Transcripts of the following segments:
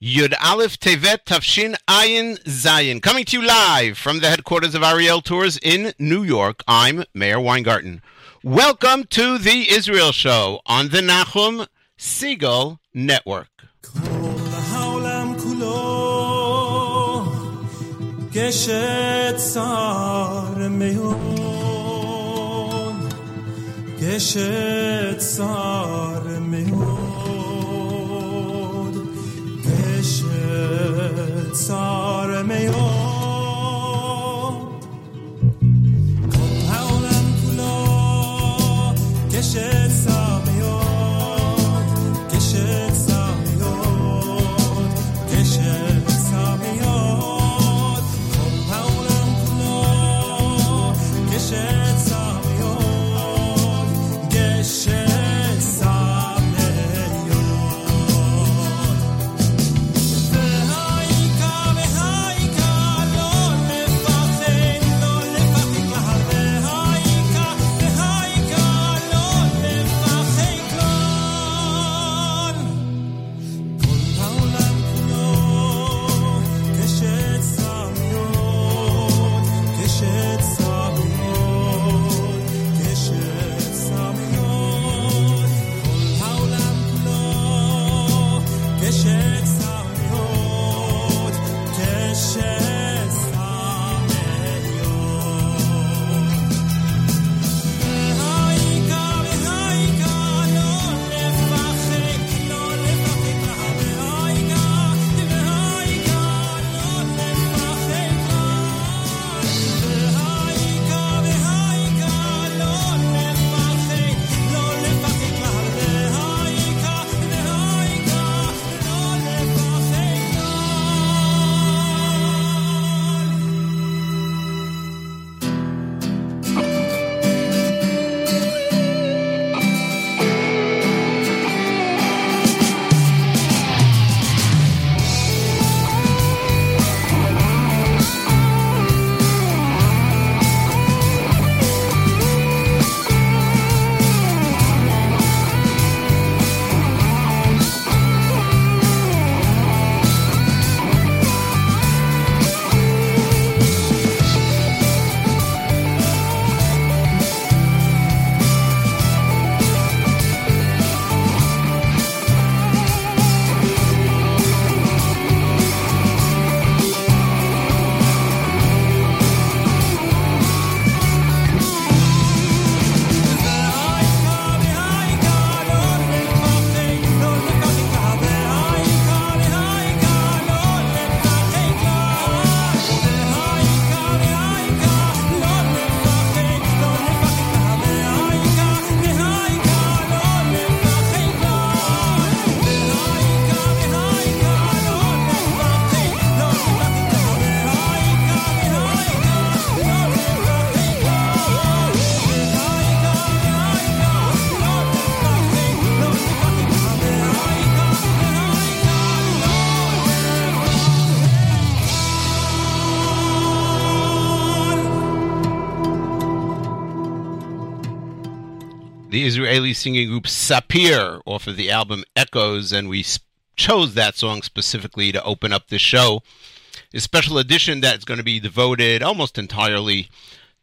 Yud Aleph Tevet Tafshin Ayin Zayin. Coming to you live from the headquarters of Ariel Tours in New York. I'm Meir Weingarten. Welcome to the Israel Show on the Nachum Segal Network. sară mei om Kom haulan kulo Keshe Israeli singing group Sapir off of the album Echoes, and we chose that song specifically to open up this show. A special edition that's going to be devoted almost entirely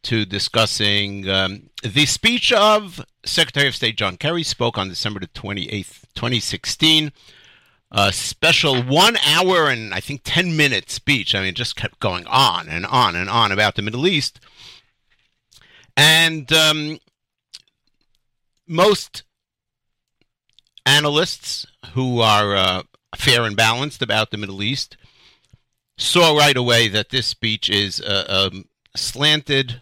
to discussing um, the speech of Secretary of State John Kerry spoke on December the 28th, 2016. A special one hour and I think 10 minute speech. I mean, it just kept going on and on and on about the Middle East. And um, most analysts who are uh, fair and balanced about the Middle East saw right away that this speech is uh, um, slanted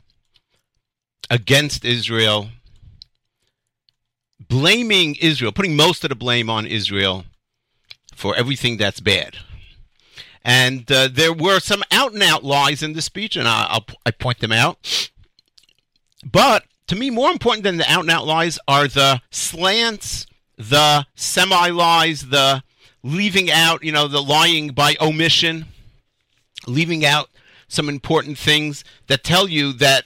against Israel, blaming Israel, putting most of the blame on Israel for everything that's bad. And uh, there were some out and out lies in the speech, and I, will I point them out. But to me, more important than the out and out lies are the slants, the semi lies, the leaving out, you know, the lying by omission, leaving out some important things that tell you that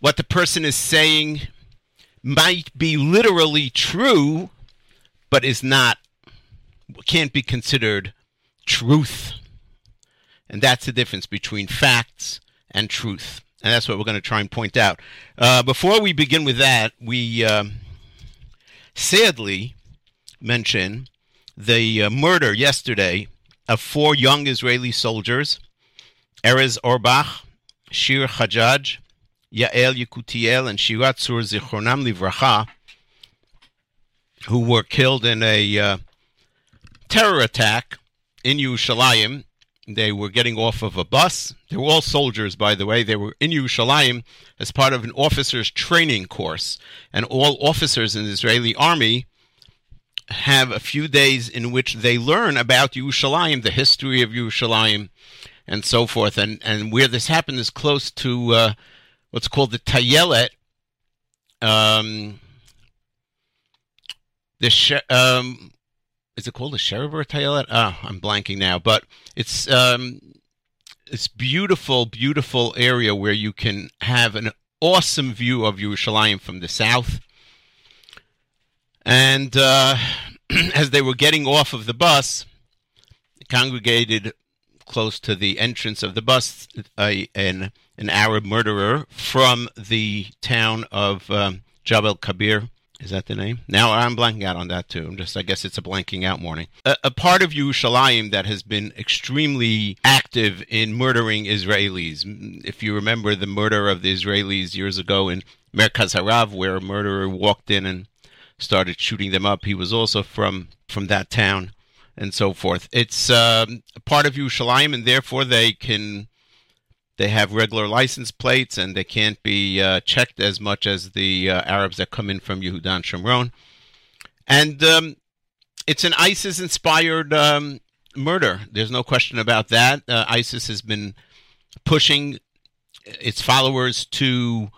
what the person is saying might be literally true, but is not, can't be considered truth. And that's the difference between facts and truth. And that's what we're going to try and point out. Uh, before we begin with that, we um sadly mention the uh, murder yesterday of four young Israeli soldiers Erez Orbach, Shir Hajjaj, Yael Yekutiel, and Shira Tzur Zichronam Livracha, who were killed in a uh, terror attack in Yerushalayim. They were getting off of a bus. They were all soldiers, by the way. They were in Yerushalayim as part of an officer's training course. And all officers in the Israeli army have a few days in which they learn about Yerushalayim, the history of Yerushalayim, and so forth. And and where this happened is close to uh, what's called the Tayelet. Um, the um, is it called the Sherover Tayelet? Ah, I'm blanking now, but it's um, this beautiful, beautiful area where you can have an awesome view of Yerushalayim from the south. And uh, as they were getting off of the bus, congregated close to the entrance of the bus, an an Arab murderer from the town of um, Jabal Kabir. Is that the name? Now I'm blanking out on that too. I'm just, I guess it's a blanking out morning. A, a part of Yerushalayim that has been extremely active in murdering Israelis. If you remember the murder of the Israelis years ago in Merkaz Harav, where a murderer walked in and started shooting them up, he was also from from that town, and so forth. It's um, a part of Yerushalayim, and therefore they can they have regular license plates and they can't be uh, checked as much as the uh, Arabs that come in from Yehudan Shomron. And um, it's an ISIS inspired um, murder. There's no question about that. Uh, ISIS has been pushing its followers to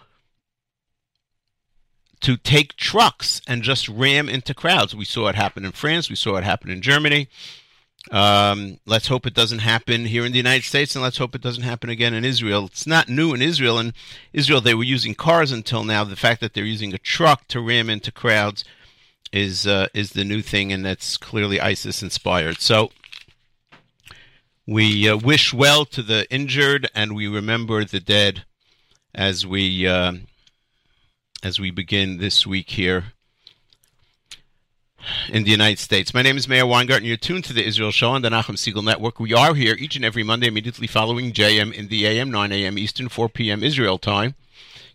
to take trucks and just ram into crowds. We saw it happen in France. We saw it happen in Germany. Um, let's hope it doesn't happen here in the United States, and let's hope it doesn't happen again in Israel. It's not new in Israel. In Israel, they were using cars until now. The fact that they're using a truck to ram into crowds is uh, is the new thing, and that's clearly ISIS inspired. So we uh, wish well to the injured, and we remember the dead as we uh, as we begin this week here in the United States. My name is Meir Weingarten. You're tuned to the Israel Show on the Nachum Segal Network. We are here each and every Monday immediately following JM in the AM, 9 a.m. Eastern, 4 p.m. Israel time.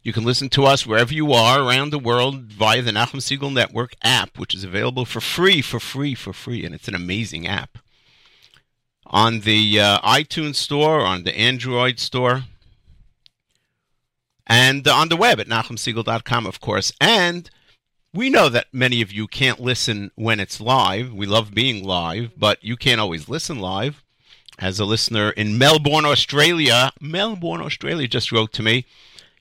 You can listen to us wherever you are around the world via the Nachum Segal Network app, which is available for free, for free, for free, and it's an amazing app. On the uh, iTunes Store, on the Android Store, and on the web at NachumSegal.com, of course. And we know that many of you can't listen when it's live. We love being live, but you can't always listen live. As a listener in Melbourne, Australia, Melbourne, Australia just wrote to me,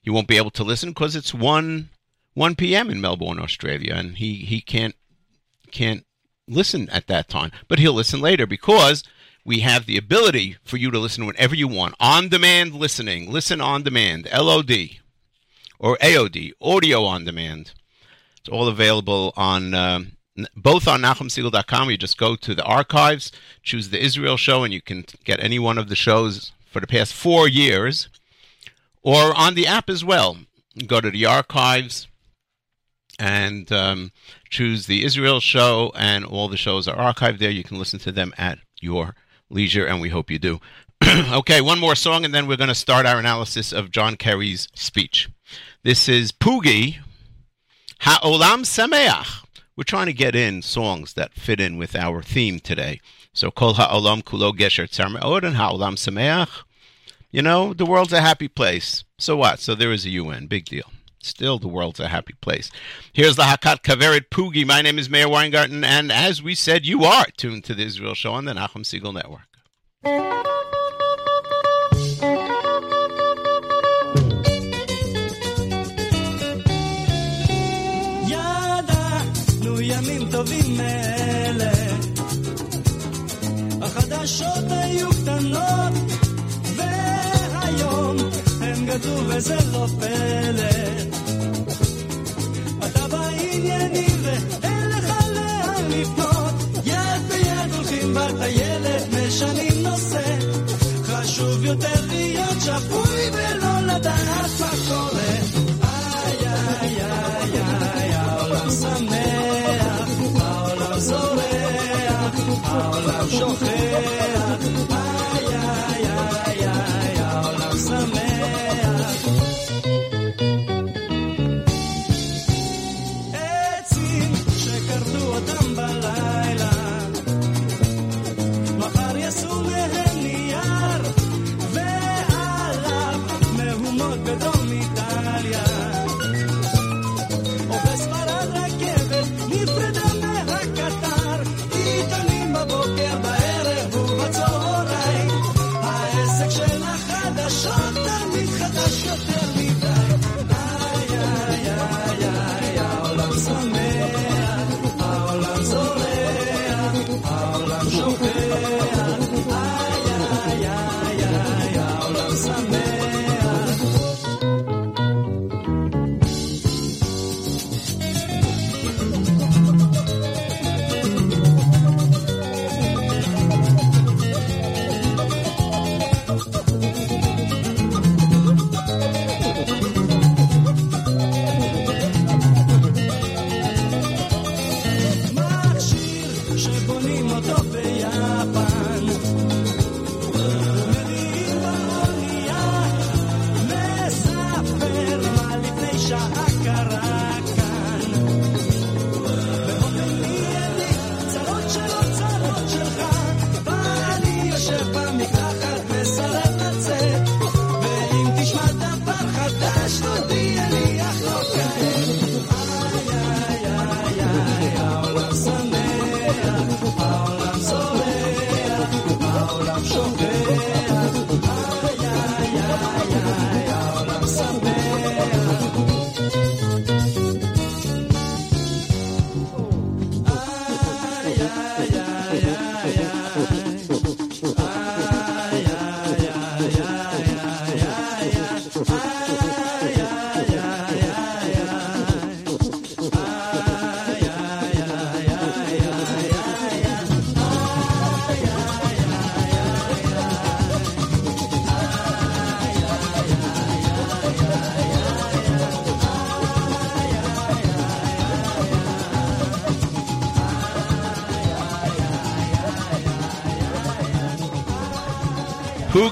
you won't be able to listen because it's 1 1 p.m. in Melbourne, Australia, and he, he can't can't listen at that time, but he'll listen later because we have the ability for you to listen whenever you want. On demand listening, listen on demand, LOD or AOD, audio on demand. It's all available on um, both on NachumSegal.com. You just go to the archives, choose the Israel show, and you can get any one of the shows for the past four years, or on the app as well. Go to the archives and um, choose the Israel show, and all the shows are archived there. You can listen to them at your leisure, and we hope you do. okay, one more song, and then we're going to start our analysis of John Kerry's speech. This is Poogie Ha'olam Sameach. We're trying to get in songs that fit in with our theme today. So Kol Ha'olam Kulo Gesher Tzar Me'od and Ha'olam Sameach. You know, the world's a happy place. So what? So there is a UN. Big deal. Still, the world's a happy place. Here's the Hakat Kaveret Poogie. My name is Meir Weingarten, and as we said, you are tuned to the Israel Show on the Nachum Segal Network. המלך. החדשות היו קטנות, והיום הן גדלו וזה לא פלא. אתה בעניינים ואין לך לאן לפנות, יד ביד הולכים בטיילת, משנים נושא. חשוב יותר להיות שפוי ולא לדעת מה קורה.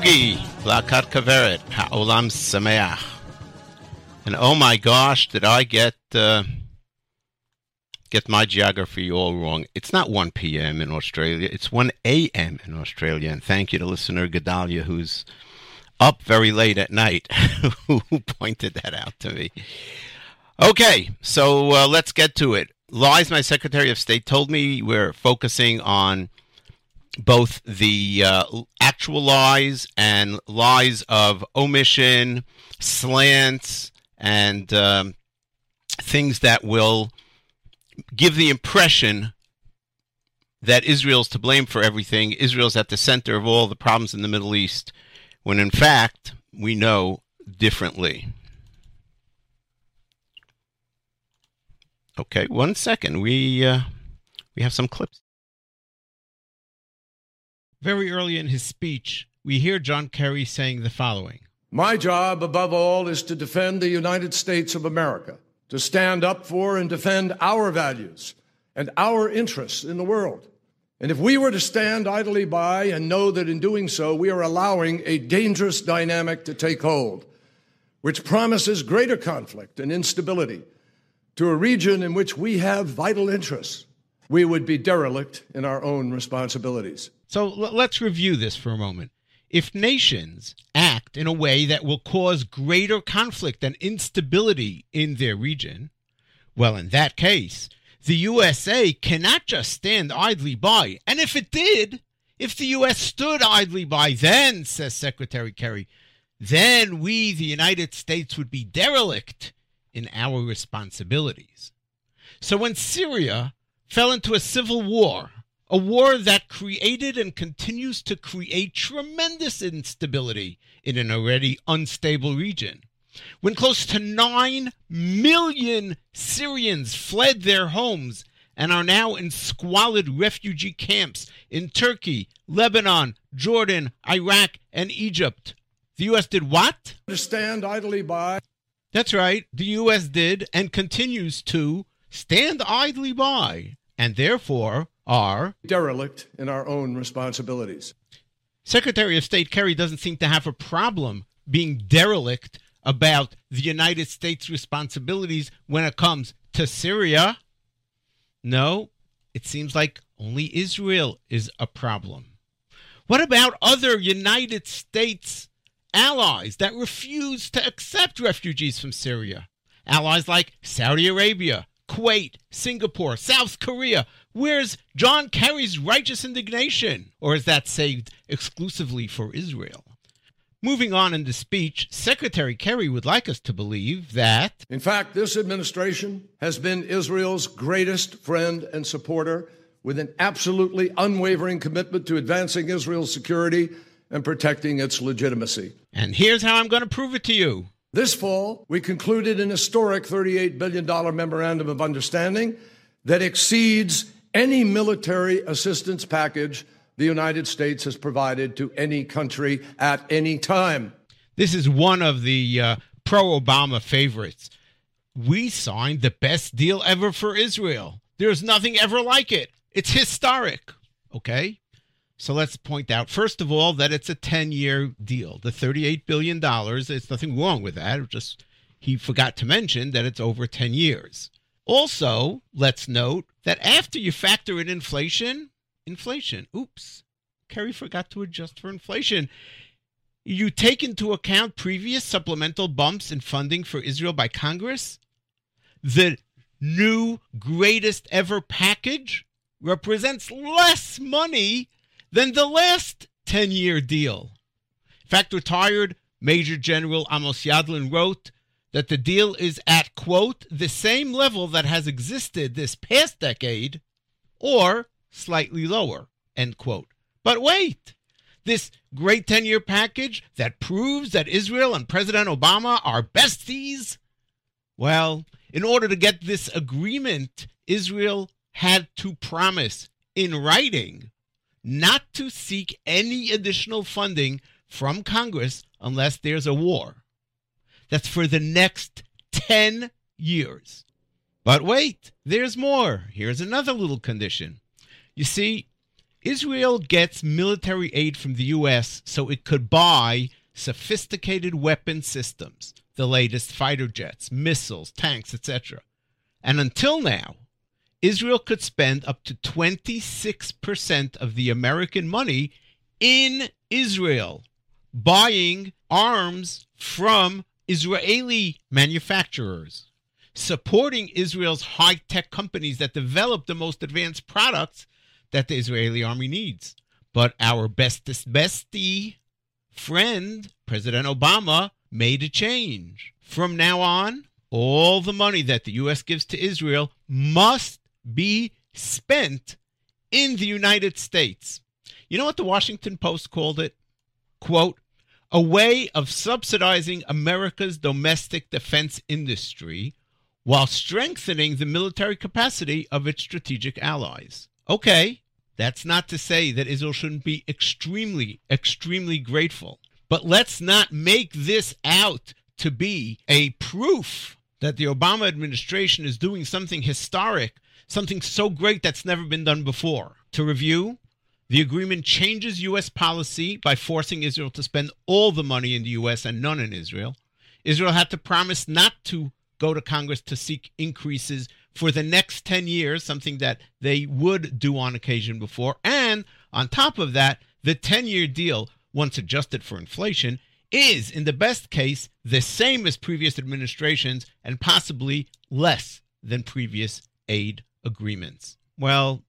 Hugi, Lakat Kaveret, Ha'olam Sameach. And oh my gosh, did I get uh, get my geography all wrong? It's not 1 p.m. in Australia, it's 1 a.m. in Australia. And thank you to listener Gedalia, who's up very late at night, who pointed that out to me. Okay, so uh, let's get to it. Lies, my Secretary of State told me we're focusing on both the uh, actual lies and lies of omission, slants, and um, things that will give the impression that Israel's to blame for everything. Israel's at the center of all the problems in the Middle East, when in fact we know differently. Okay, one second. We uh, we have some clips. Very early in his speech, we hear John Kerry saying the following My job, above all, is to defend the United States of America, to stand up for and defend our values and our interests in the world. And if we were to stand idly by and know that in doing so we are allowing a dangerous dynamic to take hold, which promises greater conflict and instability to a region in which we have vital interests, we would be derelict in our own responsibilities. So l- let's review this for a moment. If nations act in a way that will cause greater conflict and instability in their region, well, in that case, the USA cannot just stand idly by. And if it did, if the U.S. stood idly by, then, says Secretary Kerry, then we, the United States, would be derelict in our responsibilities. So when Syria fell into a civil war, a war that created and continues to create tremendous instability in an already unstable region. When close to 9 million Syrians fled their homes and are now in squalid refugee camps in Turkey, Lebanon, Jordan, Iraq, and Egypt. The U.S. did what? Stand idly by. That's right. The U.S. did and continues to stand idly by, and therefore are derelict in our own responsibilities. Secretary of State Kerry doesn't seem to have a problem being derelict about the United States' responsibilities when it comes to Syria. No, it seems like only Israel is a problem. What about other United States allies that refuse to accept refugees from Syria? Allies like Saudi Arabia, Kuwait, Singapore, South Korea. Where's John Kerry's righteous indignation? Or is that saved exclusively for Israel? Moving on in the speech, Secretary Kerry would like us to believe that. In fact, this administration has been Israel's greatest friend and supporter with an absolutely unwavering commitment to advancing Israel's security and protecting its legitimacy. And here's how I'm going to prove it to you. This fall, we concluded an historic $38 billion memorandum of understanding that exceeds any military assistance package the United States has provided to any country at any time. This is one of the uh, pro Obama favorites. We signed the best deal ever for Israel. There's nothing ever like it. It's historic. Okay? So let's point out, first of all, that it's a 10 year deal. The $38 billion, there's nothing wrong with that. Just he forgot to mention that it's over 10 years. Also, let's note that after you factor in inflation, inflation, oops, Kerry forgot to adjust for inflation. You take into account previous supplemental bumps in funding for Israel by Congress, the new greatest ever package represents less money than the last 10 year deal. In fact, retired Major General Amos Yadlin wrote that the deal is at, quote, the same level that has existed this past decade or slightly lower, end quote. But wait, this great 10 year package that proves that Israel and President Obama are besties? Well, in order to get this agreement, Israel had to promise in writing not to seek any additional funding from Congress unless there's a war. That's for the next 10 years. But wait, there's more. Here's another little condition. You see, Israel gets military aid from the U.S. so it could buy sophisticated weapon systems, the latest fighter jets, missiles, tanks, etc. And until now, Israel could spend up to 26% of the American money in Israel buying arms from Israeli manufacturers, supporting Israel's high tech companies that develop the most advanced products that the Israeli army needs. But our bestest bestie friend, President Obama, made a change. From now on, all the money that the U.S. gives to Israel must be spent in the United States. You know what the Washington Post called it? Quote, a way of subsidizing America's domestic defense industry while strengthening the military capacity of its strategic allies. Okay, that's not to say that Israel shouldn't be extremely, extremely grateful. But let's not make this out to be a proof that the Obama administration is doing something historic, something so great that's never been done before. To review, the agreement changes U.S. policy by forcing Israel to spend all the money in the U.S. and none in Israel. Israel had to promise not to go to Congress to seek increases for the next 10 years, something that they would do on occasion before. And on top of that, the 10 year deal, once adjusted for inflation, is, in the best case, the same as previous administrations and possibly less than previous aid agreements. Well,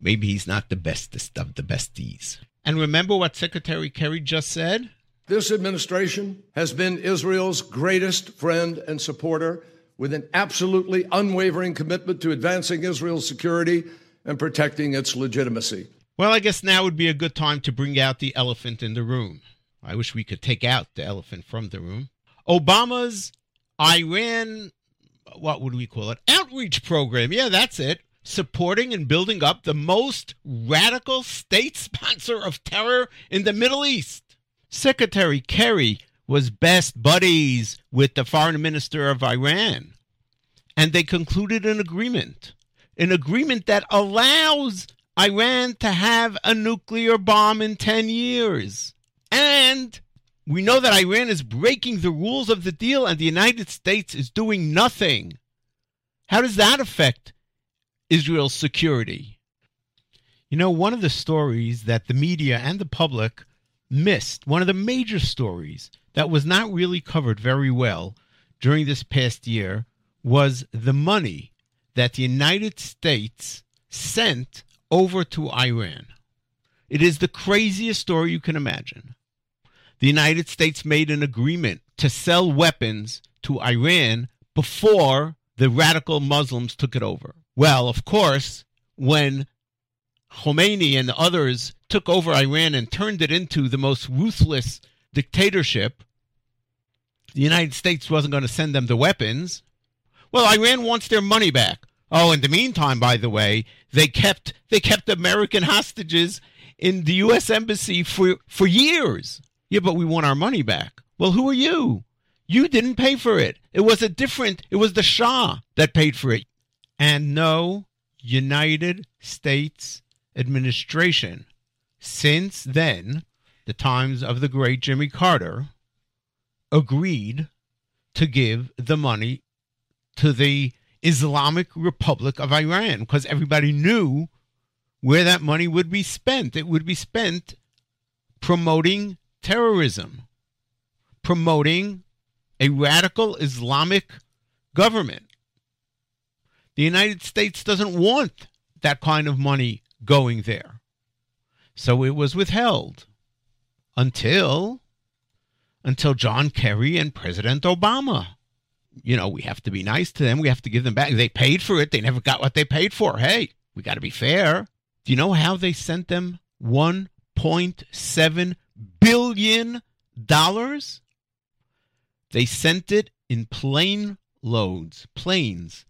maybe he's not the bestest of the besties. And remember what Secretary Kerry just said? This administration has been Israel's greatest friend and supporter with an absolutely unwavering commitment to advancing Israel's security and protecting its legitimacy. Well, I guess now would be a good time to bring out the elephant in the room. I wish we could take out the elephant from the room. Obama's Iran, what would we call it? Outreach program. Yeah, that's it. Supporting and building up the most radical state sponsor of terror in the Middle East. Secretary Kerry was best buddies with the foreign minister of Iran. And they concluded an agreement, an agreement that allows Iran to have a nuclear bomb in 10 years. And we know that Iran is breaking the rules of the deal and the United States is doing nothing. How does that affect Israel's security? You know, one of the stories that the media and the public missed, one of the major stories that was not really covered very well during this past year, was the money that the United States sent over to Iran. It is the craziest story you can imagine. The United States made an agreement to sell weapons to Iran before the radical Muslims took it over. Well, of course, when Khomeini and others took over Iran and turned it into the most ruthless dictatorship, the United States wasn't going to send them the weapons. Well, Iran wants their money back. Oh, in the meantime, by the way, they kept they kept American hostages in the U.S. embassy for for years. Yeah, but we want our money back. Well, who are you? You didn't pay for it. It was a different. It was the Shah that paid for it. And no United States administration since then, the times of the great Jimmy Carter, agreed to give the money to the Islamic Republic of Iran because everybody knew where that money would be spent. It would be spent promoting terrorism, promoting a radical Islamic government. The United States doesn't want that kind of money going there. So it was withheld. until until John Kerry and President Obama. You know, we have to be nice to them. We have to give them back. They paid for it. They never got what they paid for. Hey, we got to be fair. Do you know how they sent them 1.7 billion dollars? They sent it in plane loads, planes,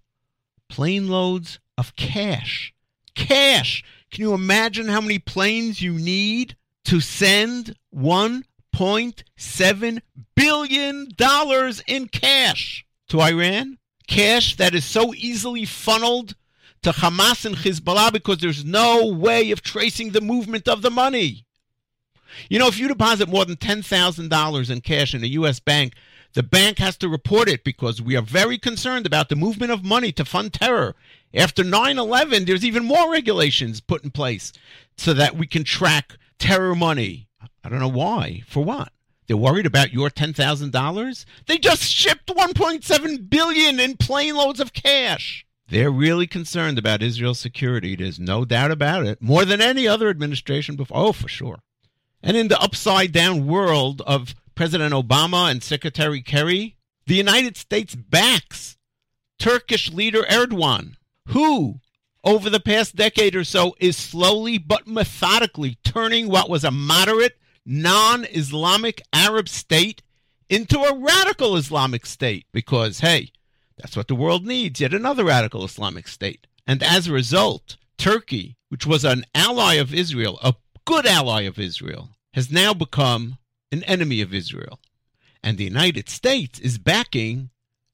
plane loads of cash. Cash. Can you imagine how many planes you need to send 1.7 billion dollars in cash to Iran? Cash that is so easily funneled to Hamas and Hezbollah because there's no way of tracing the movement of the money. You know, if you deposit more than $10,000 in cash in a U.S. bank, the bank has to report it because we are very concerned about the movement of money to fund terror. After 9 11, there's even more regulations put in place so that we can track terror money. I don't know why. For what? They're worried about your $10,000? They just shipped 1.7 billion in plane loads of cash. They're really concerned about Israel's security. There's no doubt about it. More than any other administration before. Oh, for sure. And in the upside down world of President Obama and Secretary Kerry, the United States backs Turkish leader Erdogan, who, over the past decade or so, is slowly but methodically turning what was a moderate, non Islamic Arab state into a radical Islamic state. Because, hey, that's what the world needs yet another radical Islamic state. And as a result, Turkey, which was an ally of Israel, a good ally of Israel, has now become an enemy of Israel. And the United States is backing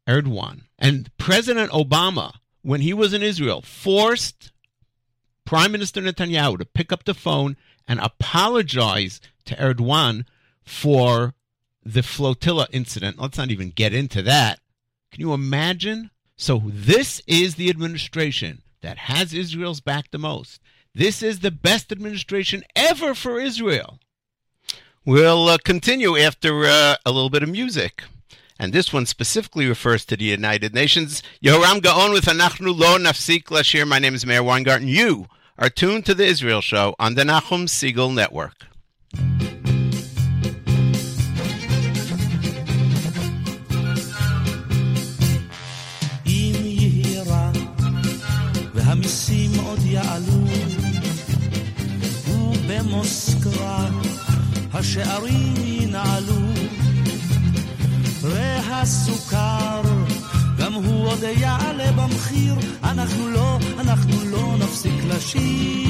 Erdogan. And President Obama, when he was in Israel, forced Prime Minister Netanyahu to pick up the phone and apologize to Erdogan for the flotilla incident. Let's not even get into that. Can you imagine? So, this is the administration that has Israel's back the most. This is the best administration ever for Israel. We'll uh, continue after uh, a little bit of music. And this one specifically refers to the United Nations. Yoram Gaon with Anachnu Lo Nafsik Lashir. My name is Meir Weingarten. You are tuned to The Israel Show on the Nachum Segal Network. עוד יעלו, ובמוסקבה השערים ינעלו והסוכר גם הוא עוד יעלה במחיר. אנחנו לא, אנחנו לא נפסיק לשיר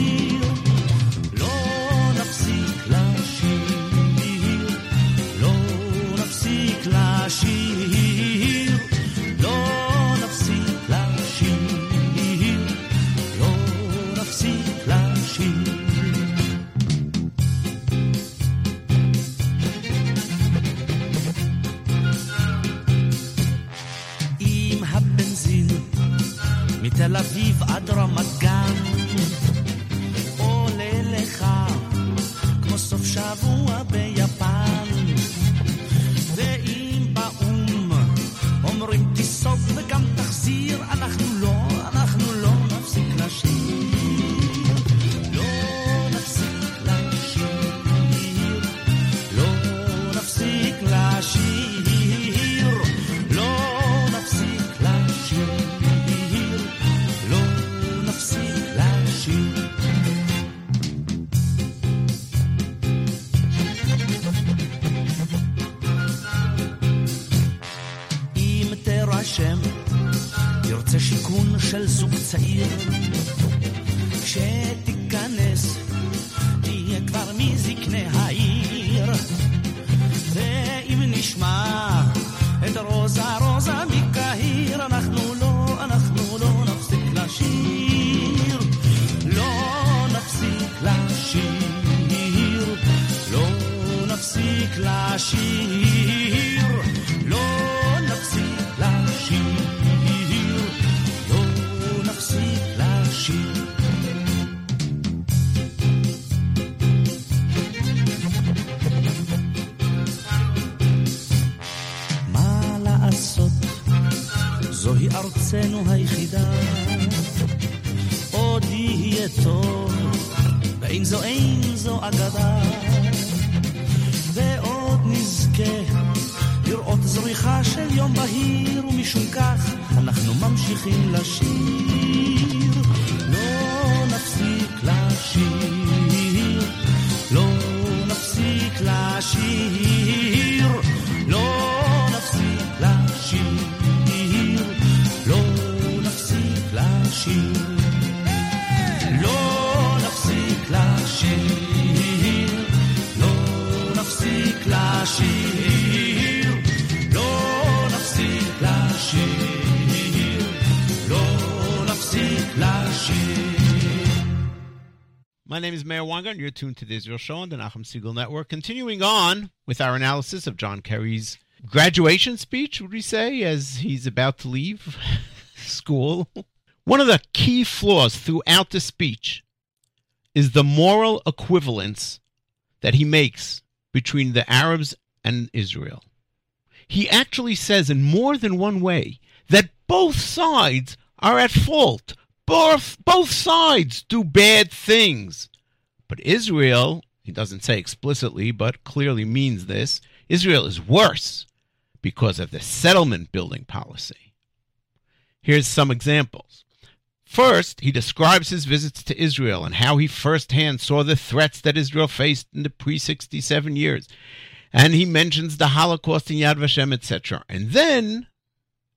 זוהי ארצנו היחידה, עוד יהיה טוב, ואם זו אין זו אגדה, ועוד נזכה לראות זריחה של יום בהיר, ומשום כך אנחנו ממשיכים לשיר. My name is Meir Wanga, and you're tuned to the Israel Show on the Nachum Segal Network. Continuing on with our analysis of John Kerry's graduation speech, would we say, as he's about to leave school. One of the key flaws throughout the speech is the moral equivalence that he makes between the Arabs and Israel. He actually says in more than one way that both sides are at fault. Both, both sides do bad things. But Israel, he doesn't say explicitly, but clearly means this Israel is worse because of the settlement building policy. Here's some examples. First, he describes his visits to Israel and how he firsthand saw the threats that Israel faced in the pre 67 years. And he mentions the Holocaust in Yad Vashem, etc. And then,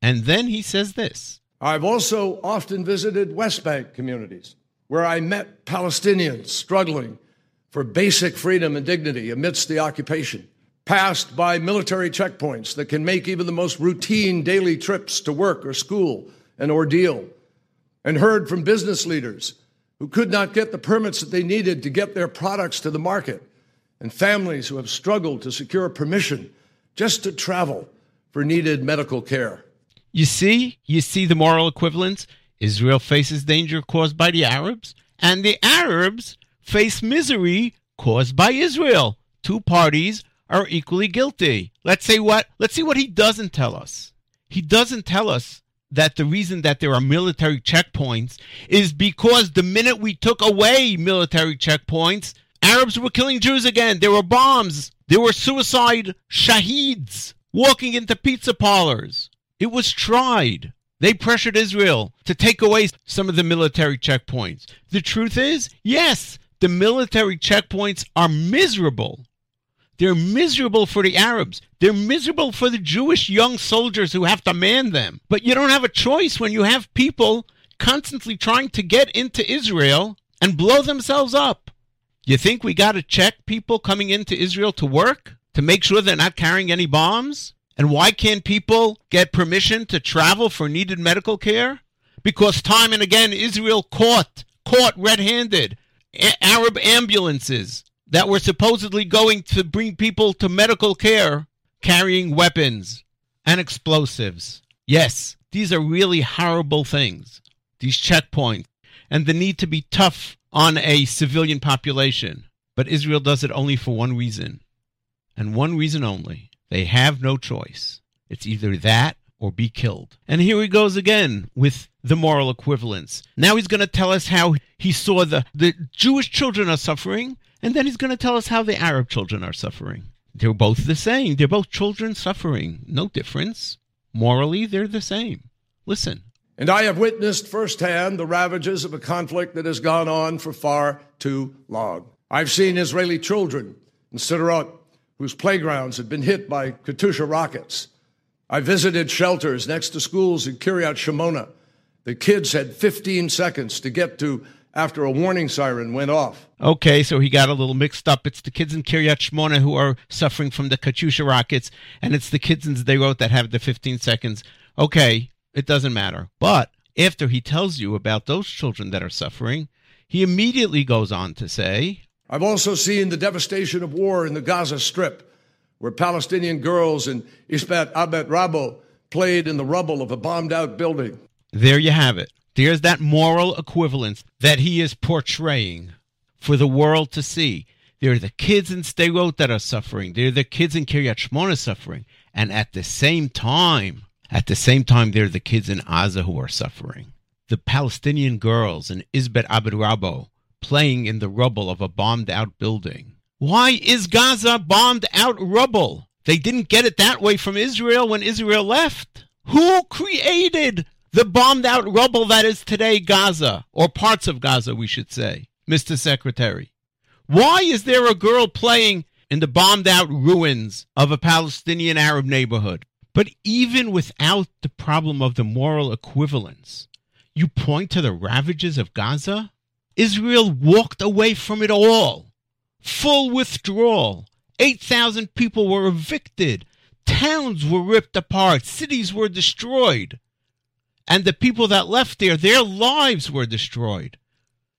and then he says this. I've also often visited West Bank communities where I met Palestinians struggling for basic freedom and dignity amidst the occupation, passed by military checkpoints that can make even the most routine daily trips to work or school an ordeal, and heard from business leaders who could not get the permits that they needed to get their products to the market, and families who have struggled to secure permission just to travel for needed medical care. You see, you see the moral equivalence. Israel faces danger caused by the Arabs, and the Arabs face misery caused by Israel. Two parties are equally guilty. Let's say what let's see what he doesn't tell us. He doesn't tell us that the reason that there are military checkpoints is because the minute we took away military checkpoints, Arabs were killing Jews again. There were bombs. There were suicide shaheeds walking into pizza parlors. It was tried. They pressured Israel to take away some of the military checkpoints. The truth is, yes, the military checkpoints are miserable. They're miserable for the Arabs. They're miserable for the Jewish young soldiers who have to man them. But you don't have a choice when you have people constantly trying to get into Israel and blow themselves up. You think we got to check people coming into Israel to work to make sure they're not carrying any bombs? And why can't people get permission to travel for needed medical care? Because time and again Israel caught caught red-handed a- Arab ambulances that were supposedly going to bring people to medical care carrying weapons and explosives. Yes, these are really horrible things. These checkpoints and the need to be tough on a civilian population. But Israel does it only for one reason, and one reason only. They have no choice. It's either that or be killed. And here he goes again with the moral equivalence. Now he's going to tell us how he saw the, the Jewish children are suffering, and then he's going to tell us how the Arab children are suffering. They're both the same. They're both children suffering. No difference. Morally, they're the same. Listen. And I have witnessed firsthand the ravages of a conflict that has gone on for far too long. I've seen Israeli children in Sderot whose playgrounds had been hit by Katyusha rockets. I visited shelters next to schools in Kiryat Shmona. The kids had 15 seconds to get to after a warning siren went off. Okay, so he got a little mixed up. It's the kids in Kiryat Shmona who are suffering from the Katyusha rockets, and it's the kids in Sderot that have the 15 seconds. Okay, it doesn't matter. But after he tells you about those children that are suffering, he immediately goes on to say, I've also seen the devastation of war in the Gaza Strip, where Palestinian girls in Isbat Abed Rabo played in the rubble of a bombed out building. There you have it. There's that moral equivalence that he is portraying for the world to see. There are the kids in Sderot that are suffering. There are the kids in Kiryat Shmona suffering. And at the same time, at the same time, there are the kids in Gaza who are suffering. The Palestinian girls in Isbet Abed Rabo playing in the rubble of a bombed out building. Why is Gaza bombed out rubble? They didn't get it that way from Israel when Israel left. Who created the bombed out rubble that is today Gaza, or parts of Gaza, we should say, Mr. Secretary? Why is there a girl playing in the bombed out ruins of a Palestinian Arab neighborhood? But even without the problem of the moral equivalence, you point to the ravages of Gaza? Israel walked away from it all. Full withdrawal. 8,000 people were evicted. Towns were ripped apart. Cities were destroyed. And the people that left there, their lives were destroyed.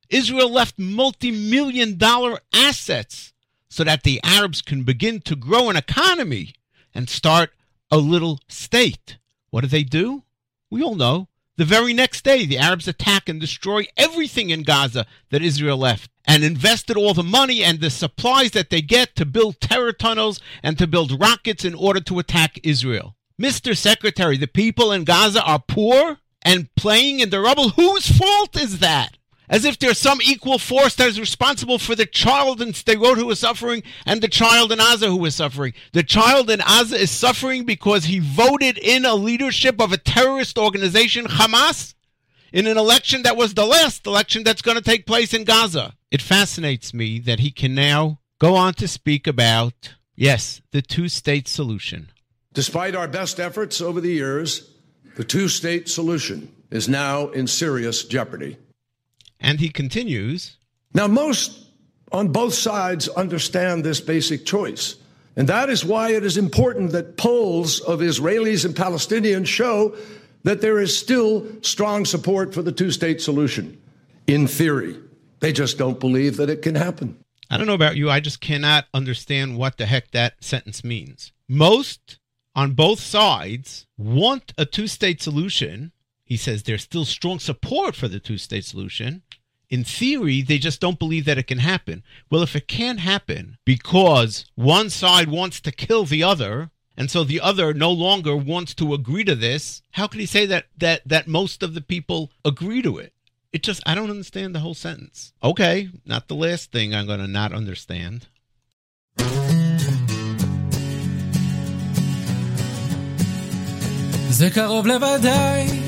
Israel left multi million dollar assets so that the Arabs can begin to grow an economy and start a little state. What do they do? We all know. The very next day, the Arabs attack and destroy everything in Gaza that Israel left and invested all the money and the supplies that they get to build terror tunnels and to build rockets in order to attack Israel. Mr. Secretary, the people in Gaza are poor and playing in the rubble. Whose fault is that? As if there's some equal force that is responsible for the child in Sderot who is suffering and the child in Gaza who is suffering. The child in Gaza is suffering because he voted in a leadership of a terrorist organization, Hamas, in an election that was the last election that's going to take place in Gaza. It fascinates me that he can now go on to speak about, yes, the two state solution. Despite our best efforts over the years, the two state solution is now in serious jeopardy. And he continues Now, most on both sides understand this basic choice. And that is why it is important that polls of Israelis and Palestinians show that there is still strong support for the two state solution. In theory, they just don't believe that it can happen. I don't know about you, I just cannot understand what the heck that sentence means. Most on both sides want a two state solution. He says there's still strong support for the two state solution. In theory, they just don't believe that it can happen. Well, if it can't happen because one side wants to kill the other, and so the other no longer wants to agree to this, how can he say that that that most of the people agree to it? It just I don't understand the whole sentence. Okay, not the last thing I'm going to not understand. זה קרוב לוודאי,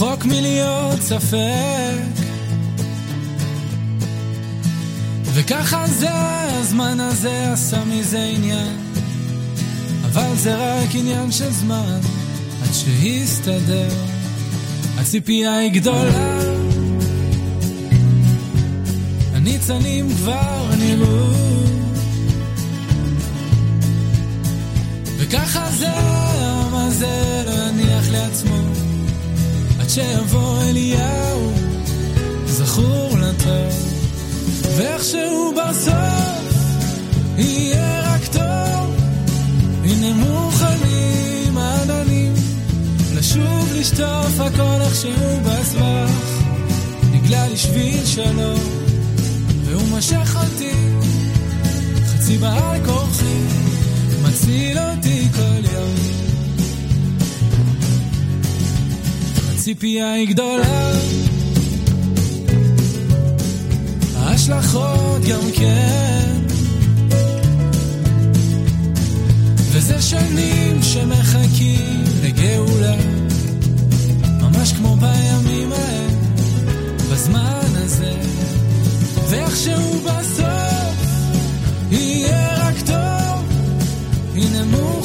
רחוק מלהיות ספק. וככה זה, הזמן הזה עשה מזה עניין. אבל זה רק עניין של זמן, עד שיסתדר. הציפייה היא גדולה, הניצנים כבר נראו. וככה זה, לא יניח לעצמו, עד שיבוא אליהו, זכור לטוב. ואיכשהו בסוף יהיה רק טוב, הנה מוכנים העננים, לשוב לשטוף הכל איכשהו בסבך, נגלה לי שביל שלום, והוא משך אותי, חצי בעל כורחי, מציל אותי כל יום. הציפייה היא גדולה ההשלכות גם כן. וזה שנים שמחכים לגאולה, ממש כמו בימים ההם, בזמן הזה. ואיכשהו בסוף יהיה רק טוב, הנה עננים,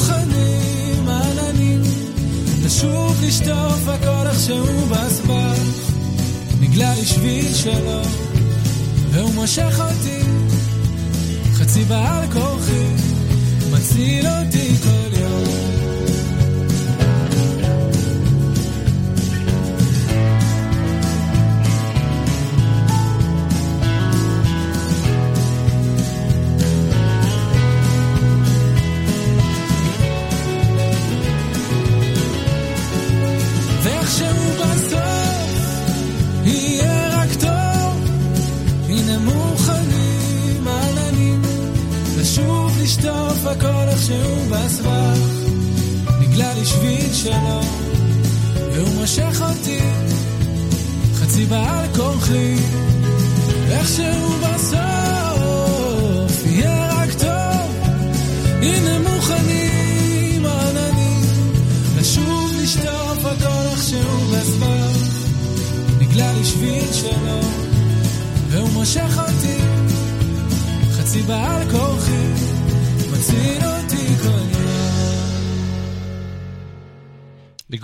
לשוב לשטוף הכל איכשהו בסבך, נגלה לי שביל שלום. והוא מושך אותי, חצי בעל כורחי, מציל אותי כל יום.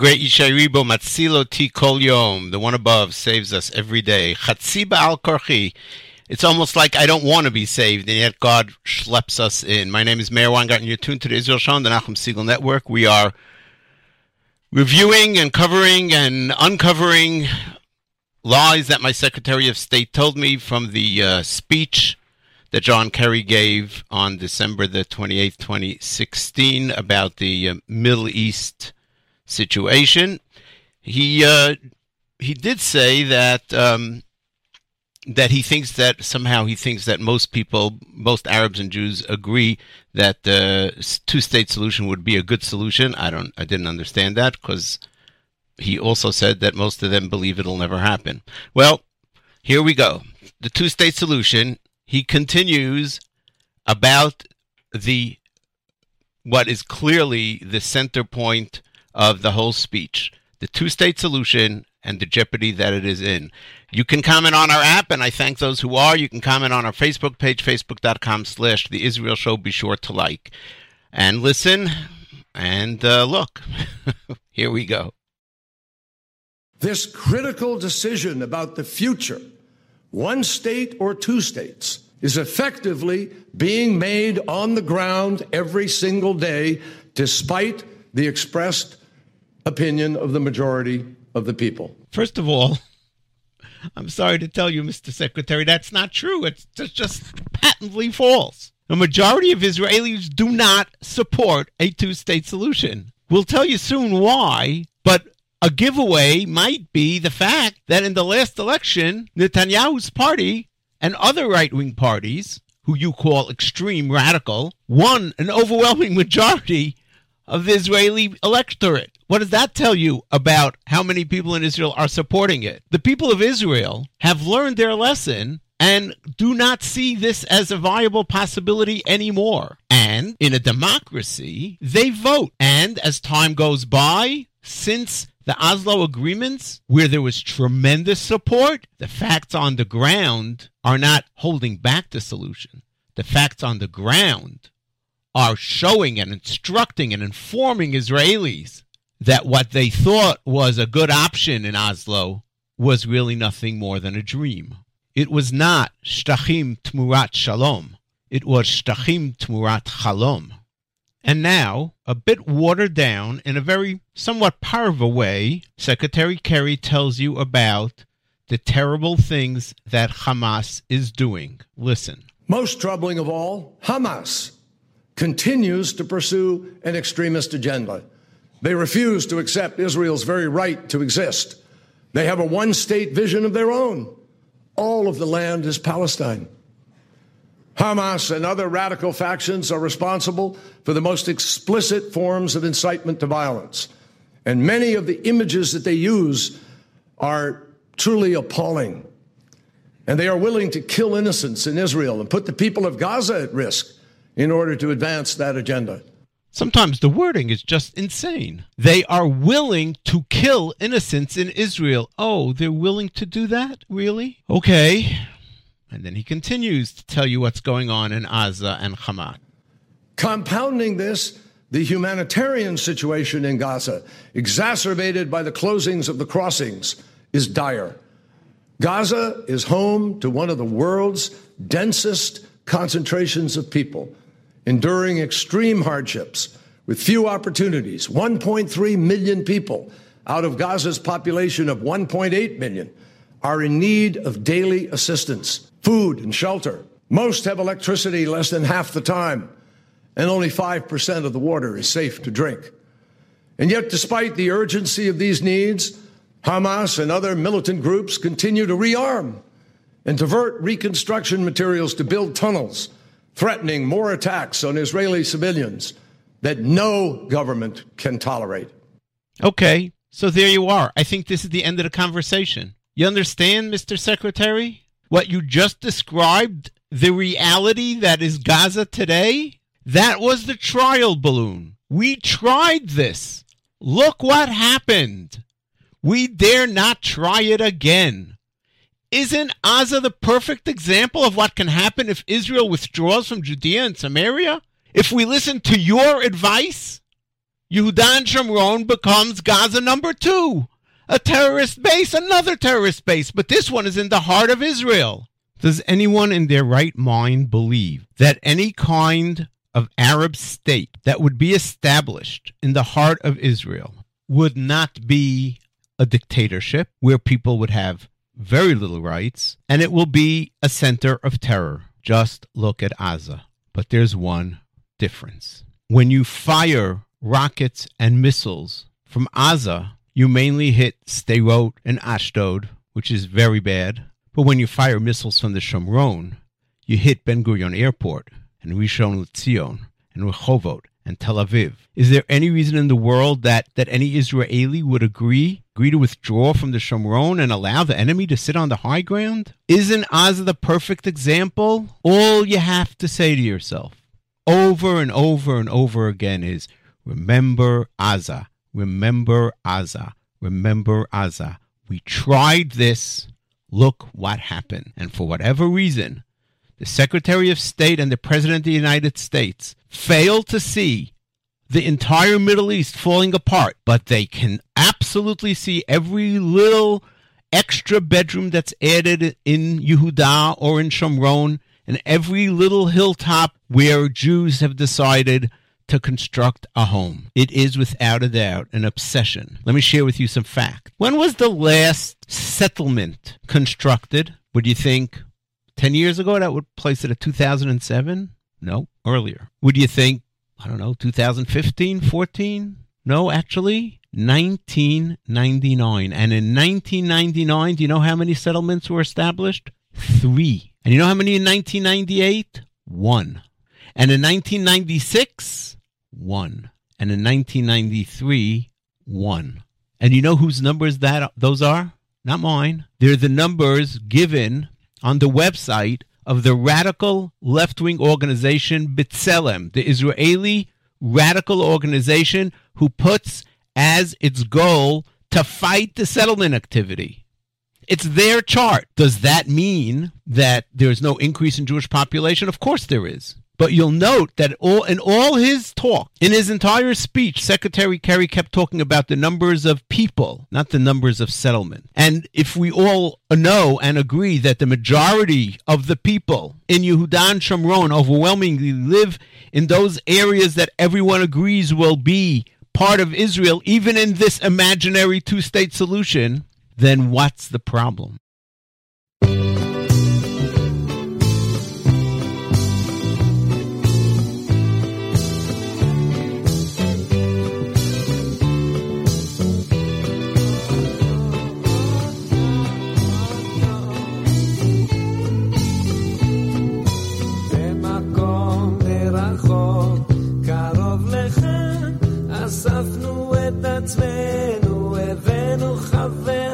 Great Yishai Ribo Matzilo Ti Kol Yom, the one above, saves us every day. Chatziba al Korchi. It's almost like I don't want to be saved, and yet God schleps us in. My name is Meir Weingarten. You're tuned to the Israel Show on the Nachum Segal Network. We are reviewing and covering and uncovering lies that my Secretary of State told me from the uh, speech that John Kerry gave on December the 28th, 2016, about the uh, Middle East situation. He uh, he did say that um, that he thinks that somehow he thinks that most people, most Arabs and Jews, agree that the two-state solution would be a good solution. I don't, I didn't understand that because he also said that most of them believe it'll never happen. Well, here we go. The two-state solution. He continues about the what is clearly the center point of the whole speech the two state solution and the jeopardy that it is in. You can comment on our app, and I thank those who are. You can comment on our Facebook page, facebook.com slash the Israel Show. Be sure to like and listen and uh, look. Here we go. This critical decision about the future, one state or two states, is effectively being made on the ground every single day, despite the expressed opinion of the majority of the people. First of all, I'm sorry to tell you, Mr. Secretary, that's not true. It's just, patently false. The majority of Israelis do not support a two state solution. We'll tell you soon why, but a giveaway might be the fact that in the last election, Netanyahu's party and other right wing parties, who you call extreme radical, won an overwhelming majority of the Israeli electorate. What does that tell you about how many people in Israel are supporting it? The people of Israel have learned their lesson and do not see this as a viable possibility anymore. And in a democracy, they vote. And as time goes by, since the Oslo agreements, where there was tremendous support, the facts on the ground are not holding back the solution. The facts on the ground are showing and instructing and informing Israelis that what they thought was a good option in Oslo was really nothing more than a dream. It was not Shtachim Tmurat Shalom. It was Shtachim Tmurat Chalom. And now, a bit watered down in a very somewhat parve way, Secretary Kerry tells you about the terrible things that Hamas is doing. Listen. Most troubling of all, Hamas continues to pursue an extremist agenda. They refuse to accept Israel's very right to exist. They have a one state vision of their own. All of the land is Palestine. Hamas and other radical factions are responsible for the most explicit forms of incitement to violence. And many of the images that they use are truly appalling. And they are willing to kill innocents in Israel and put the people of Gaza at risk in order to advance that agenda. Sometimes the wording is just insane. They are willing to kill innocents in Israel. Oh, they're willing to do that? Really? Okay. And then he continues to tell you what's going on in Gaza and Hamas. Compounding this, the humanitarian situation in Gaza, exacerbated by the closings of the crossings, is dire. Gaza is home to one of the world's densest concentrations of people enduring extreme hardships with few opportunities. 1.3 million people out of Gaza's population of 1.8 million are in need of daily assistance, food, and shelter. Most have electricity less than half the time, and only 5% of the water is safe to drink. And yet, despite the urgency of these needs, Hamas and other militant groups continue to rearm and divert reconstruction materials to build tunnels threatening more attacks on Israeli civilians that no government can tolerate. Okay, so there you are. I think this is the end of the conversation. You understand, Mr. Secretary? What you just described, the reality that is Gaza today, that was the trial balloon. We tried this. Look what happened. We dare not try it again. Isn't Gaza the perfect example of what can happen if Israel withdraws from Judea and Samaria? If we listen to your advice, Yehuda and Shomron becomes Gaza number two. A terrorist base, another terrorist base, but this one is in the heart of Israel. Does anyone in their right mind believe that any kind of Arab state that would be established in the heart of Israel would not be a dictatorship where people would have very little rights and it will be a center of terror? Just look at Gaza. But there's one difference. When you fire rockets and missiles from Gaza, you mainly hit Sderot and Ashdod, which is very bad. But when you fire missiles from the Shomron, you hit Ben Gurion Airport and Rishon LeZion and Rehovot and Tel Aviv. Is there any reason in the world that, that any Israeli would agree agree to withdraw from the Shomron and allow the enemy to sit on the high ground? Isn't Gaza the perfect example? All you have to say to yourself over and over and over again is remember Gaza, remember Gaza, remember Gaza. We tried this. Look what happened. And for whatever reason, the Secretary of State and the President of the United States fail to see the entire Middle East falling apart, but they can absolutely see every little extra bedroom that's added in Yehuda or in Shomron and every little hilltop where Jews have decided to construct a home. It is without a doubt an obsession. Let me share with you some facts. When was the last settlement constructed? Would you think 10 years ago that would place it at 2007? No, earlier. Would you think, I don't know, 2015, 14? No, actually, 1999. And in 1999, do you know how many settlements were established? Three. And you know how many in 1998? One. And in 1996, one. And in 1993, one. And you know whose numbers that those are? Not mine. They're the numbers given on the website of the radical left-wing organization B'Tselem, the Israeli radical organization who puts as its goal to fight the settlement activity. It's their chart. Does that mean that there's no increase in Jewish population? Of course there is. But you'll note that all in all his talk, in his entire speech, Secretary Kerry kept talking about the numbers of people, not the numbers of settlement. And if we all know and agree that the majority of the people in Yehudan Shomron overwhelmingly live in those areas that everyone agrees will be part of Israel, even in this imaginary two state solution, then what's the problem? אספנו את עצמנו, הבאנו חברינו,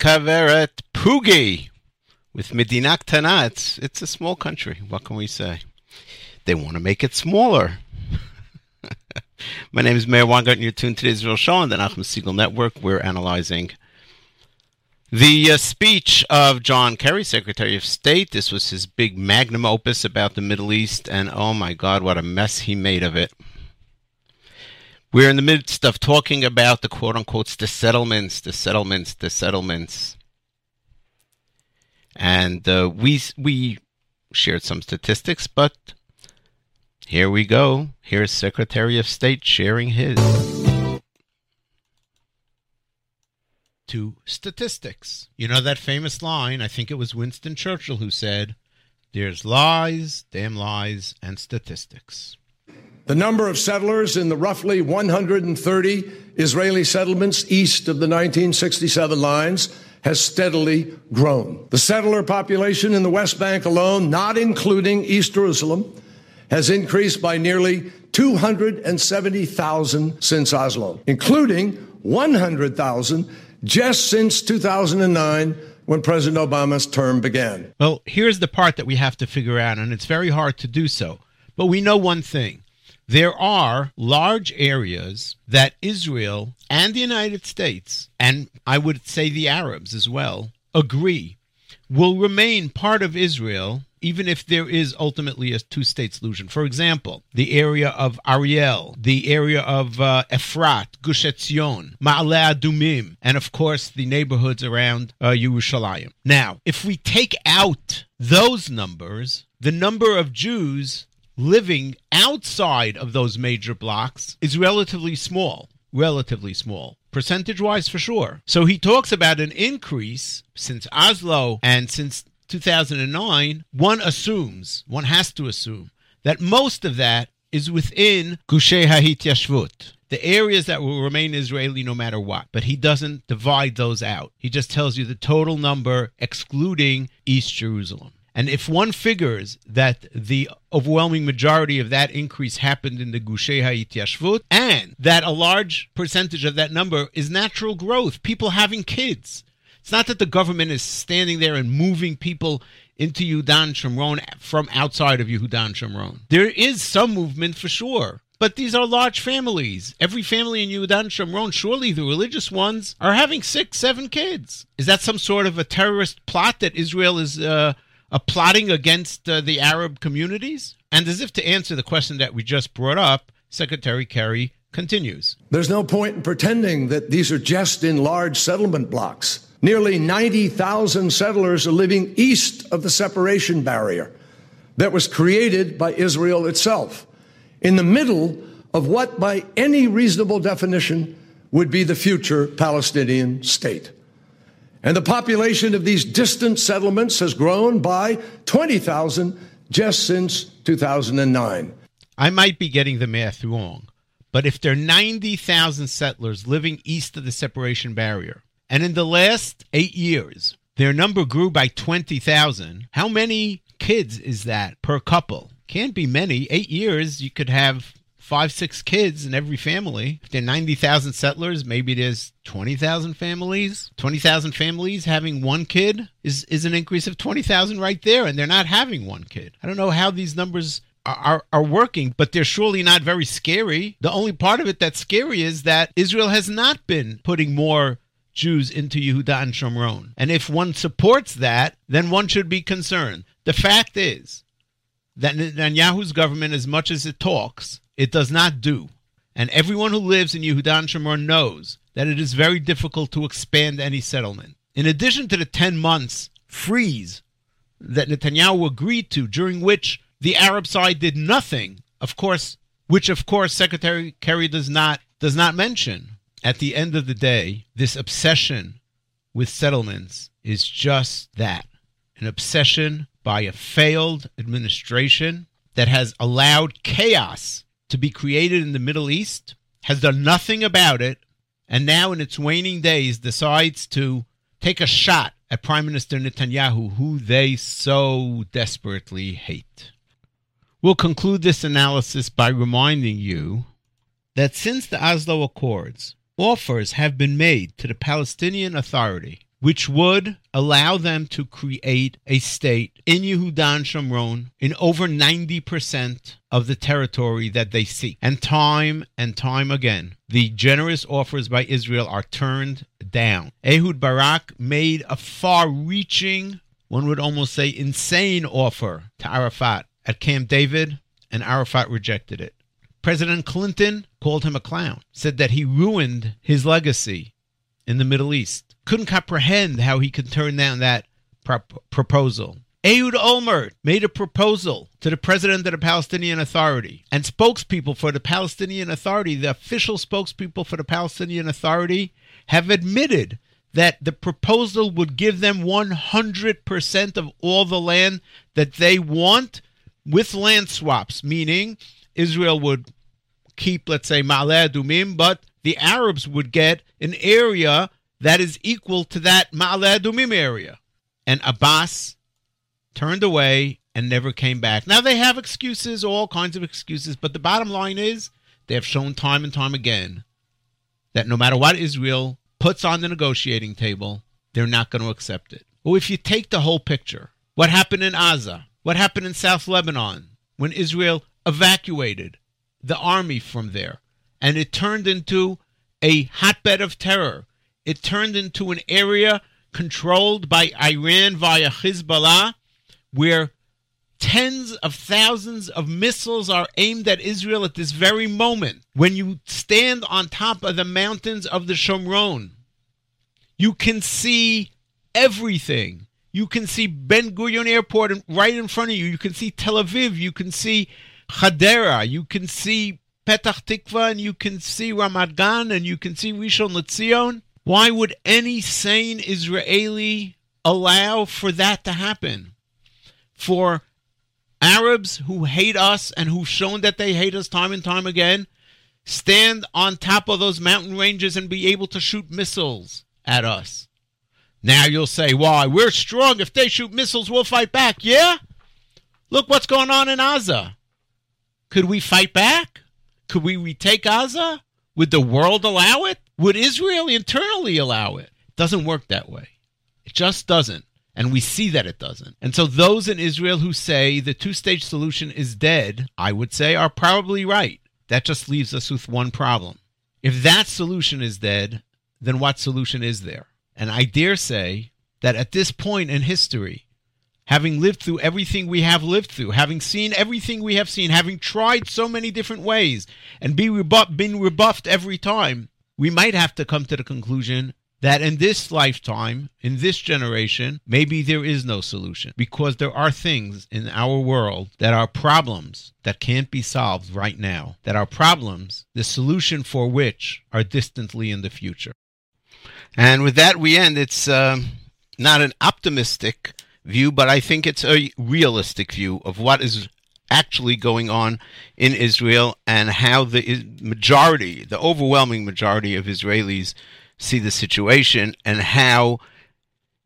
Kaveret Pugi with Medina Ktana. It's, it's a small country. What can we say? They want to make it smaller. My name is Meir Weingarten, and you're tuned to the Israel Show on the Nachum Segal Network. We're analyzing the uh, speech of John Kerry, Secretary of State. This was his big magnum opus about the Middle East, and oh my God, what a mess he made of it. We're in the midst of talking about the quote unquote the settlements, the settlements, the settlements. And uh, we we shared some statistics, but here we go. Here's Secretary of State sharing his. To statistics. You know that famous line, I think it was Winston Churchill who said, There's lies, damn lies, and statistics. The number of settlers in the roughly 130 Israeli settlements east of the 1967 lines has steadily grown. The settler population in the West Bank alone, not including East Jerusalem, has increased by nearly 270,000 since Oslo, including 100,000 just since 2009 when President Obama's term began. Well, here's the part that we have to figure out, and it's very hard to do so. But we know one thing there are large areas that Israel and the United States, and I would say the Arabs as well, agree will remain part of Israel even if there is ultimately a two state solution. For example, the area of Ariel, the area of uh, Efrat, Gush Etzion, Ma'ale Adumim, and of course the neighborhoods around uh, Yerushalayim. Now, if we take out those numbers, the number of Jews living outside of those major blocks is relatively small. Relatively small. Percentage wise, for sure. So he talks about an increase since Oslo and since 2009. One assumes, one has to assume, that most of that is within Gushei HaHityashvut, the areas that will remain Israeli no matter what. But he doesn't divide those out. He just tells you the total number, excluding East Jerusalem. And if one figures that the overwhelming majority of that increase happened in the Gushei HaItyashvut, and that a large percentage of that number is natural growth, people having kids. It's not that the government is standing there and moving people into Yudan Shomron from outside of Yehudan Shomron. There is some movement for sure. But these are large families. Every family in Yehudan Shomron, surely the religious ones, are having six, seven kids. Is that some sort of a terrorist plot that Israel is uh, uh, plotting against uh, the Arab communities? And as if to answer the question that we just brought up, Secretary Kerry continues. There's no point in pretending that these are just in large settlement blocks. Nearly 90,000 settlers are living east of the separation barrier that was created by Israel itself, in the middle of what, by any reasonable definition, would be the future Palestinian state. And the population of these distant settlements has grown by 20,000 just since 2009. I might be getting the math wrong, but if there are 90,000 settlers living east of the separation barrier, and in the last eight years, their number grew by 20,000, how many kids is that per couple? Can't be many. Eight years, you could have five, six kids in every family. If there are 90,000 settlers, maybe there's 20,000 families. 20,000 families having one kid is, is an increase of 20,000 right there, and they're not having one kid. I don't know how these numbers are, are, working, but they're surely not very scary. The only part of it that's scary is that Israel has not been putting more Jews into Yehuda and Shomron. And if one supports that, then one should be concerned. The fact is that Netanyahu's government, as much as it talks, it does not do. And everyone who lives in Yehuda and Shomron knows that it is very difficult to expand any settlement. In addition to the 10 months freeze that Netanyahu agreed to, during which the Arab side did nothing, of course, which of course Secretary Kerry does not does not mention. At the end of the day, this obsession with settlements is just that an obsession by a failed administration that has allowed chaos to be created in the Middle East, has done nothing about it, and now in its waning days decides to take a shot at Prime Minister Netanyahu, who they so desperately hate. We'll conclude this analysis by reminding you that since the Oslo Accords, offers have been made to the Palestinian Authority which would allow them to create a state in Yehudan Shomron in over 90% of the territory that they seek. And time and time again, the generous offers by Israel are turned down. Ehud Barak made a far reaching, one would almost say insane offer to Arafat at Camp David, and Arafat rejected it. President Clinton called him a clown, said that he ruined his legacy in the Middle East. Couldn't comprehend how he could turn down that pro- proposal. Ehud Olmert made a proposal to the president of the Palestinian Authority and spokespeople for the Palestinian Authority, the official spokespeople for the Palestinian Authority, have admitted that the proposal would give them 100% of all the land that they want with land swaps, meaning Israel would keep, let's say, Ma'ale Adumim, but the Arabs would get an area that is equal to that Ma'ale Adumim area. And Abbas turned away and never came back. Now they have excuses, all kinds of excuses, but the bottom line is they have shown time and time again that no matter what Israel puts on the negotiating table, they're not going to accept it. Well, if you take the whole picture, what happened in Gaza, what happened in South Lebanon when Israel evacuated the army from there, and it turned into a hotbed of terror. It turned into an area controlled by Iran via Hezbollah, where tens of thousands of missiles are aimed at Israel at this very moment. When you stand on top of the mountains of the Shomron, you can see everything. You can see Ben Gurion Airport right in front of you. You can see Tel Aviv. You can see Hadera. You can see Petach Tikva, and you can see Ramat Gan, and you can see Rishon LeZion. Why would any sane Israeli allow for that to happen? For Arabs who hate us and who've shown that they hate us time and time again stand on top of those mountain ranges and be able to shoot missiles at us. Now you'll say, why? We're strong. If they shoot missiles, we'll fight back. Yeah? Look what's going on in Gaza. Could we fight back? Could we retake Gaza? Would the world allow it? Would Israel internally allow it? It doesn't work that way. It just doesn't. And we see that it doesn't. And so those in Israel who say the two state solution is dead, I would say, are probably right. That just leaves us with one problem. If that solution is dead, then what solution is there? And I dare say that at this point in history, having lived through everything we have lived through, having seen everything we have seen, having tried so many different ways and been rebuffed every time, we might have to come to the conclusion that in this lifetime, in this generation, maybe there is no solution because there are things in our world that are problems that can't be solved right now, that are problems, the solution for which are distantly in the future. And with that, we end. It's um, not an optimistic view, but I think it's a realistic view of what is actually going on in Israel and how the majority, the overwhelming majority of Israelis see the situation and how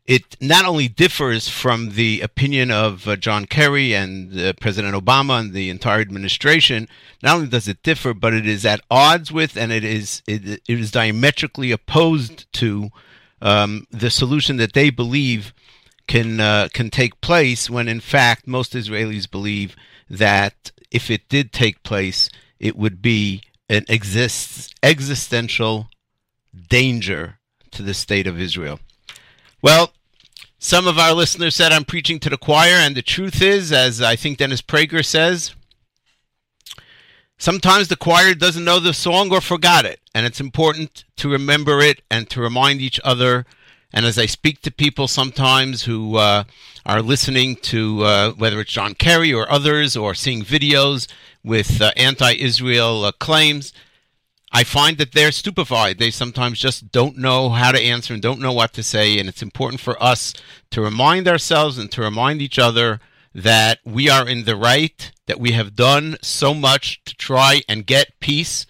it not only differs from the opinion of uh, John Kerry and uh, President Obama and the entire administration. Not only does it differ, but it is at odds with and it is it, it is diametrically opposed to um, the solution that they believe can uh, can take place. When in fact, most Israelis believe that if it did take place, it would be an exists existential danger to the state of Israel. Well, some of our listeners said I'm preaching to the choir, and the truth is, as I think Dennis Prager says, sometimes the choir doesn't know the song or forgot it, and it's important to remember it and to remind each other. And as I speak to people sometimes who uh, are listening to uh, whether it's John Kerry or others, or seeing videos with uh, anti Israel claims, I find that they're stupefied. They sometimes just don't know how to answer and don't know what to say. And it's important for us to remind ourselves and to remind each other that we are in the right, that we have done so much to try and get peace.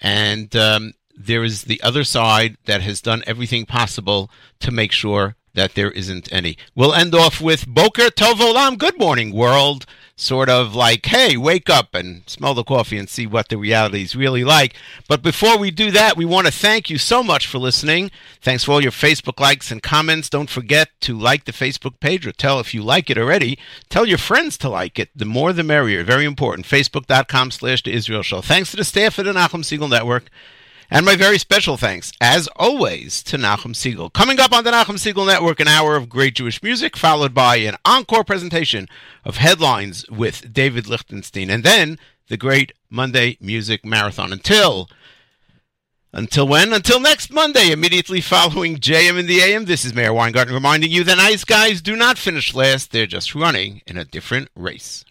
And um, there is the other side that has done everything possible to make sure that there isn't any. We'll end off with Boker Tov Olam, Good Morning World, sort of like, hey, wake up and smell the coffee and see what the reality is really like. But before we do that, we want to thank you so much for listening. Thanks for all your Facebook likes and comments. Don't forget to like the Facebook page or tell if you like it already. Tell your friends to like it. The more the merrier. Very important. Facebook.com slash the Israel Show. Thanks to the staff at the Nachum Segal Network. And my very special thanks, as always, to Nachum Segal. Coming up on the Nachum Segal Network, an hour of great Jewish music, followed by an encore presentation of headlines with David Lichtenstein, and then the great Monday Music Marathon. Until until when? Until next Monday, immediately following JM in the AM. This is Meir Weingarten reminding you that nice guys do not finish last; they're just running in a different race.